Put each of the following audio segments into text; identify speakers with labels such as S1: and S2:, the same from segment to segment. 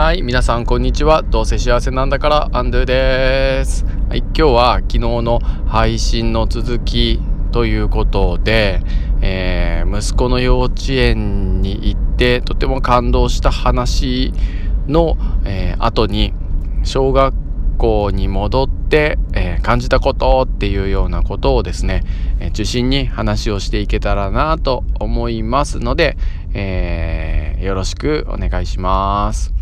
S1: はい、皆さんこんにちは。どうせ幸せなんだからアンドゥです。はい、今日は昨日の配信の続きということで、えー、息子の幼稚園に行ってとても感動した話の、えー、後に小学校に戻って、えー、感じたことっていうようなことをですね、え中心に話をしていけたらなと思いますので、えよろしくお願いします。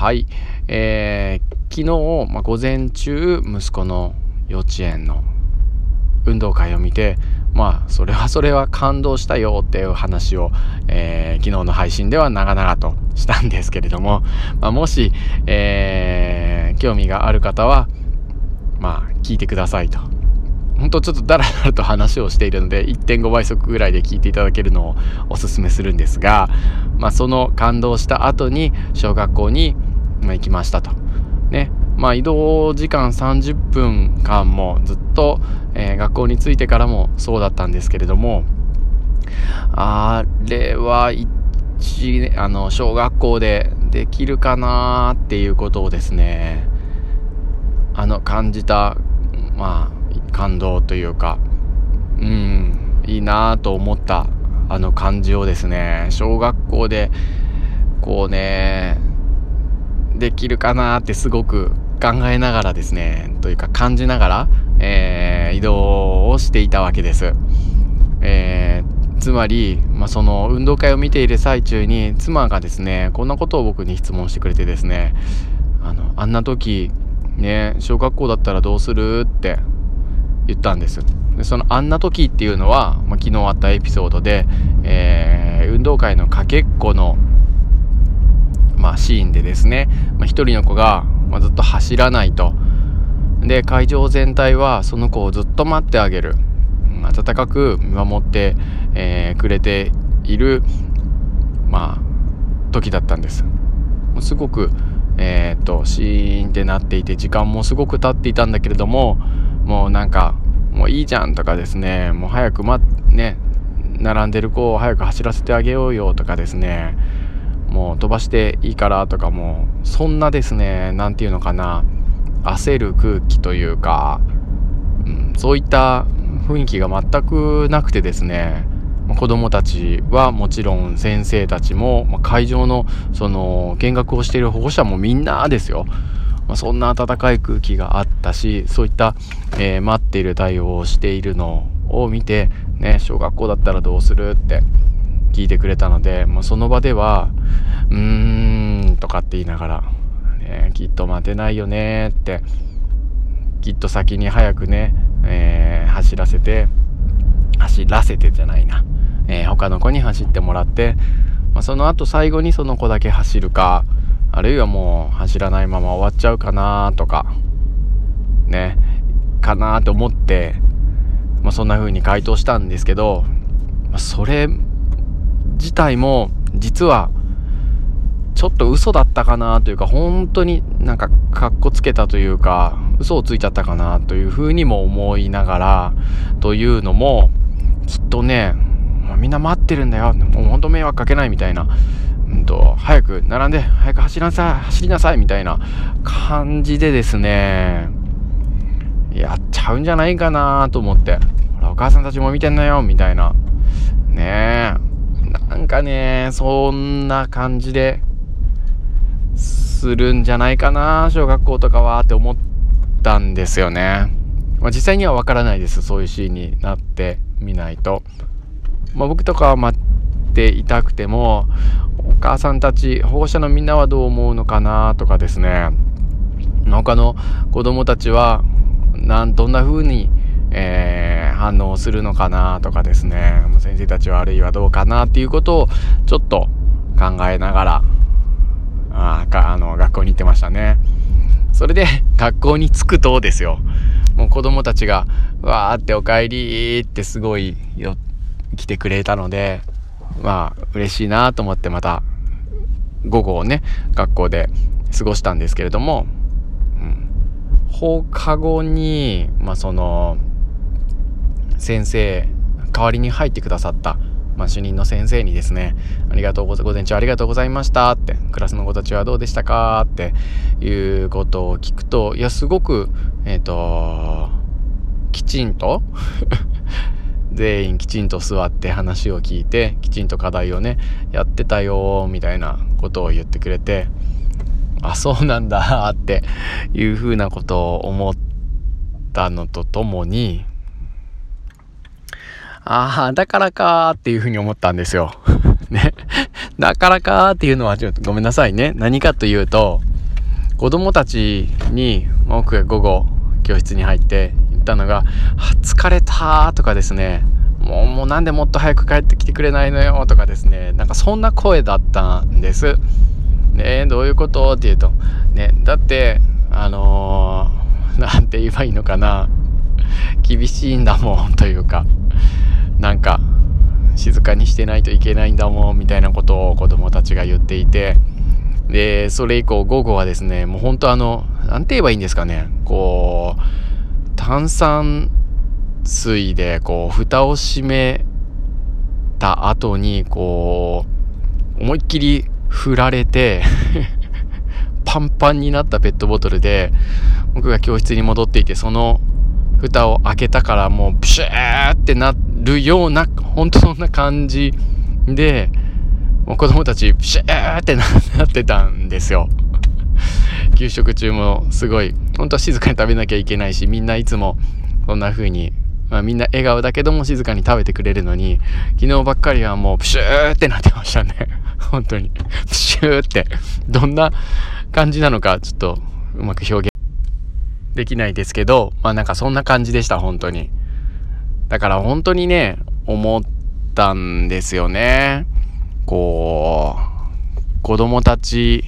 S1: はい、えー、昨日、まあ、午前中息子の幼稚園の運動会を見てまあそれはそれは感動したよっていう話を、えー、昨日の配信では長々としたんですけれども、まあ、もし、えー、興味がある方はまあ聞いてくださいと。本当ちょっとダラダラと話をしているので1.5倍速ぐらいで聞いていただけるのをおすすめするんですが、まあ、その感動した後に小学校にまあ、行きましたと。ね。まあ移動時間30分間もずっと、えー、学校に着いてからもそうだったんですけれども、あれは一、あの、小学校でできるかなっていうことをですね、あの感じた、まあ、感動というか、うん、いいなと思ったあの感じをですね、小学校で、こうね、できるかなってすごく考えながらですねというか感じながら、えー、移動をしていたわけです。えー、つまり、まあ、その運動会を見ている最中に妻がですねこんなことを僕に質問してくれてですねあのあんな時ね小学校だったらどうするって言ったんですでそのあんな時っていうのは、まあ、昨日あったエピソードで、えー、運動会のかけっこのまあ、シーンでですね、まあ、1人の子が、まあ、ずっと走らないと。で会場全体はその子をずっと待ってあげる。温かく見守って、えー、くれているまあ時だったんです。すごくえー、っとシーンってなっていて時間もすごく経っていたんだけれどももうなんかもういいじゃんとかですねもう早くまね並んでる子を早く走らせてあげようよとかですねもう飛ばしていいからとかもそんなですね何て言うのかな。焦る空気というか、うん、そういった雰囲気が全くなくてですね。子どもたちはもちろん先生たちも会場のその見学をしている保護者もみんなですよ、ま、そんな温かい空気があったしそういった、えー、待っている対応をしているのを見て、ね、小学校だったらどうするって。聞いてくれたので、まあ、その場では「うーん」とかって言いながら、ね「きっと待てないよね」ってきっと先に早くね、えー、走らせて走らせてじゃないな、えー、他の子に走ってもらって、まあ、その後最後にその子だけ走るかあるいはもう走らないまま終わっちゃうかなとかねかなと思って、まあ、そんな風に回答したんですけど、まあ、それ自体も実はちょっと嘘だったかなというか本当になんかかっこつけたというか嘘をついちゃったかなというふうにも思いながらというのもきっとねみんな待ってるんだよ。もう本当迷惑かけないみたいな、うんと、早く並んで早く走りなさい走りなさいみたいな感じでですね。やっちゃうんじゃないかなと思って。ほらお母さんたちも見てんのよみたいな。ね。えなんかね、そんな感じでするんじゃないかな、小学校とかはって思ったんですよね。まあ、実際にはわからないです。そういうシーンになってみないと。まあ、僕とかは待っていたくても、お母さんたち、保護者のみんなはどう思うのかなとかですね。他の子供たちは、なんどんな風に、えー反応するのかなとかですね。先生たちはあるいはどうかなっていうことをちょっと考えながらあかあの学校に行ってましたね。それで 学校に着くとですよ。もう子供たちがわーってお帰りってすごいよ来てくれたのでまあ嬉しいなと思ってまた午後をね学校で過ごしたんですけれども、うん、放課後にまあその先生代わりに入ってくださった、まあ、主任の先生にですね、ありがとうござ、午前中ありがとうございましたって、クラスの子たちはどうでしたかっていうことを聞くと、いや、すごく、えっ、ー、と、きちんと 全員きちんと座って話を聞いてきちんと課題をねやってたよみたいなことを言ってくれてあそうなんだっていうふうなことを思ったのとともにああだからかっていうふうに思ったんですよ。ね。だからかっていうのはちょっとごめんなさいね。何かというと子供たちに僕が午後教室に入って言ったのが「疲れた」とかですねもうもうなんでもっと早く帰ってきてくれないのよとかですねなんかそんな声だったんです。ねどういうことって言うとねだってあのー、なんて言えばいいのかな厳しいんだもんというかなんか静かにしてないといけないんだもんみたいなことを子供たちが言っていて。でそれ以降午後はですねもう本当あの何て言えばいいんですかね。こう炭酸水でこう蓋を閉めた後にこう思いっきり振られて パンパンになったペットボトルで僕が教室に戻っていてその蓋を開けたからもうプシューってなるような本当そんな感じでもう子供たちプシューってなってたんですよ。給食中もすごい本当は静かに食べなきゃいけないしみんないつもこんな風にまあ、みんな笑顔だけども静かに食べてくれるのに昨日ばっかりはもうプシューってなってましたね。本当に。プシューって。どんな感じなのかちょっとうまく表現できないですけどまあなんかそんな感じでした本当に。だから本当にね思ったんですよね。こう子供たち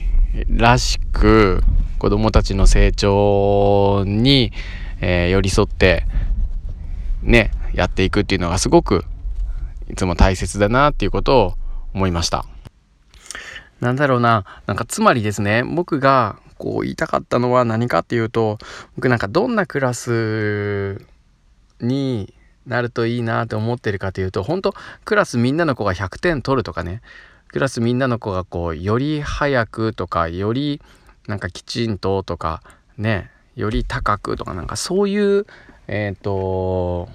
S1: らしく子供たちの成長に、えー、寄り添ってねやっていくっていうのがすごくいつも大切だなっていうことを思いました。なんだろうな。なんかつまりですね僕がこう言いたかったのは何かっていうと僕なんかどんなクラスになるといいなって思ってるかというと本当クラスみんなの子が100点取るとかね。クラスみんなの子がこうより早くとかよりなんかきちんととかね。より高くとかなんかそういうえっ、ー、と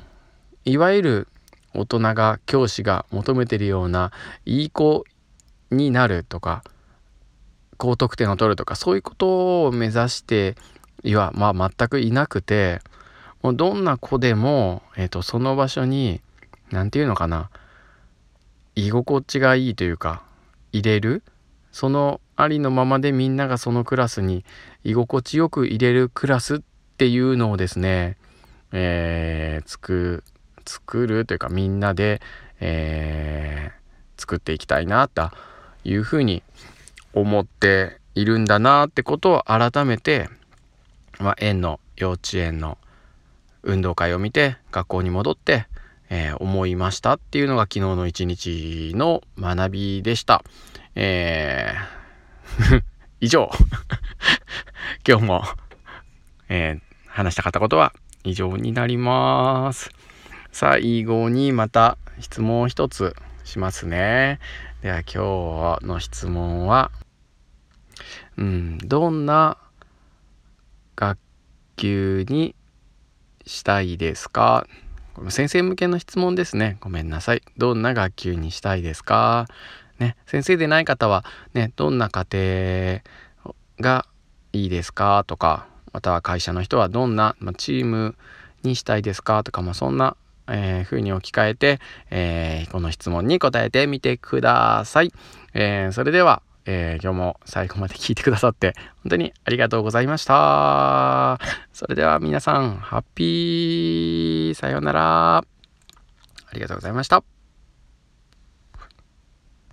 S1: いわゆる大人が教師が求めてるようないい子になるとか高得点を取るとかそういうことを目指していは、まあ、全くいなくてもうどんな子でも、えーと、その場所に何て言うのかな居心地がいいというか入れるそのありのままでみんながそのクラスに居心地よく入れるクラスっていうのをですね、えー、作作るというかみんなで、えー、作っていきたいなというふうに思っているんだなってことを改めて、まあ、園の幼稚園の運動会を見て学校に戻って、えー、思いましたっていうのが昨日の一日の学びでした。えー 以上 今日も、えー、話したかったことは以上になります。最後にまた質問を一つしますね。では今日の質問は、うん、どんな学級にしたいですか？これ先生向けの質問ですね。ごめんなさい。どんな学級にしたいですか？ね、先生でない方は、ね、どんな家庭がいいですか？とか、または会社の人はどんな、まチームにしたいですか？とか、まあ、そんなえー、風に置き換えて、えー、この質問に答えてみてください。えー、それでは、え今日も最後まで聞いてくださって本当にありがとうございました。それでは皆さん、ハッピーさようなら。ありがとうございました。